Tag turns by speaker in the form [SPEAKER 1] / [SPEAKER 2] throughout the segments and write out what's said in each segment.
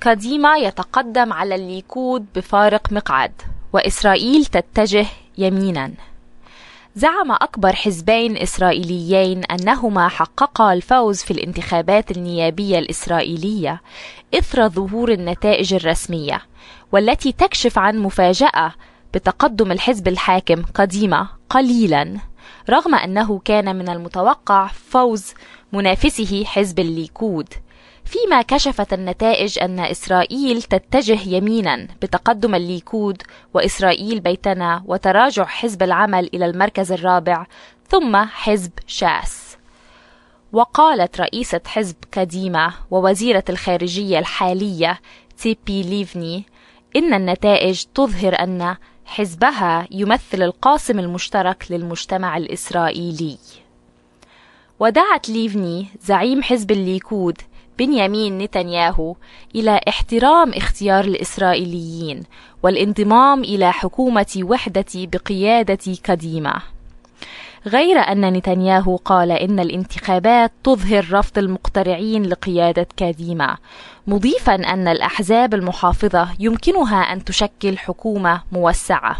[SPEAKER 1] كديما يتقدم على الليكود بفارق مقعد وإسرائيل تتجه يمينا. زعم أكبر حزبين إسرائيليين أنهما حققا الفوز في الانتخابات النيابية الإسرائيلية إثر ظهور النتائج الرسمية والتي تكشف عن مفاجأة بتقدم الحزب الحاكم قديمة قليلا رغم أنه كان من المتوقع فوز منافسه حزب الليكود. فيما كشفت النتائج أن إسرائيل تتجه يمينا بتقدم الليكود وإسرائيل بيتنا وتراجع حزب العمل إلى المركز الرابع ثم حزب شاس. وقالت رئيسة حزب كاديما ووزيرة الخارجية الحالية تسيبي ليفني إن النتائج تظهر أن حزبها يمثل القاسم المشترك للمجتمع الإسرائيلي. ودعت ليفني زعيم حزب الليكود بنيامين نتنياهو إلى احترام اختيار الإسرائيليين والانضمام إلى حكومة وحدة بقيادة كديمة. غير أن نتنياهو قال إن الانتخابات تظهر رفض المقترعين لقيادة كاديما مضيفا أن الأحزاب المحافظة يمكنها أن تشكل حكومة موسعة.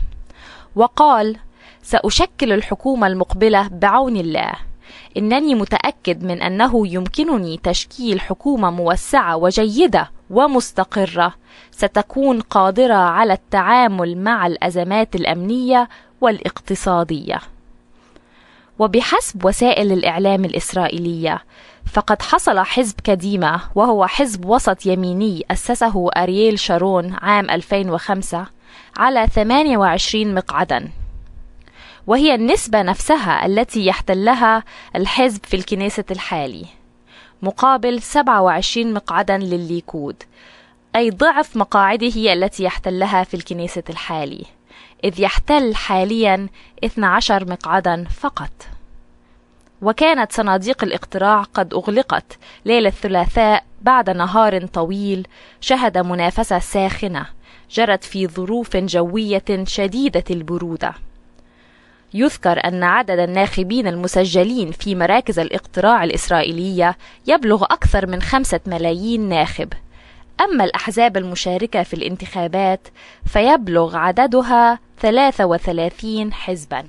[SPEAKER 1] وقال سأشكل الحكومة المقبلة بعون الله. إنني متأكد من أنه يمكنني تشكيل حكومة موسعة وجيدة ومستقرة ستكون قادرة على التعامل مع الأزمات الأمنية والاقتصادية. وبحسب وسائل الإعلام الإسرائيلية فقد حصل حزب كديمة وهو حزب وسط يميني أسسه أرييل شارون عام 2005 على 28 مقعدا وهي النسبة نفسها التي يحتلها الحزب في الكنيسة الحالي مقابل 27 مقعدا للليكود أي ضعف مقاعده التي يحتلها في الكنيسة الحالي إذ يحتل حاليا 12 مقعدا فقط. وكانت صناديق الاقتراع قد أغلقت ليلة الثلاثاء بعد نهار طويل شهد منافسة ساخنة جرت في ظروف جوية شديدة البرودة. يذكر أن عدد الناخبين المسجلين في مراكز الاقتراع الإسرائيلية يبلغ أكثر من خمسة ملايين ناخب. أما الأحزاب المشاركة في الانتخابات فيبلغ عددها 33 حزباً.